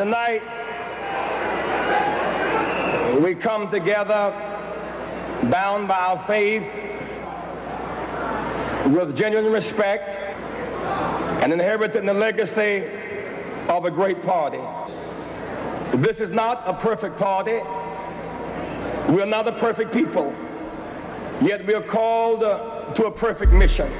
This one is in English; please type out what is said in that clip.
Tonight, we come together bound by our faith with genuine respect and inheriting the legacy of a great party. This is not a perfect party. We are not a perfect people. Yet we are called to a perfect mission.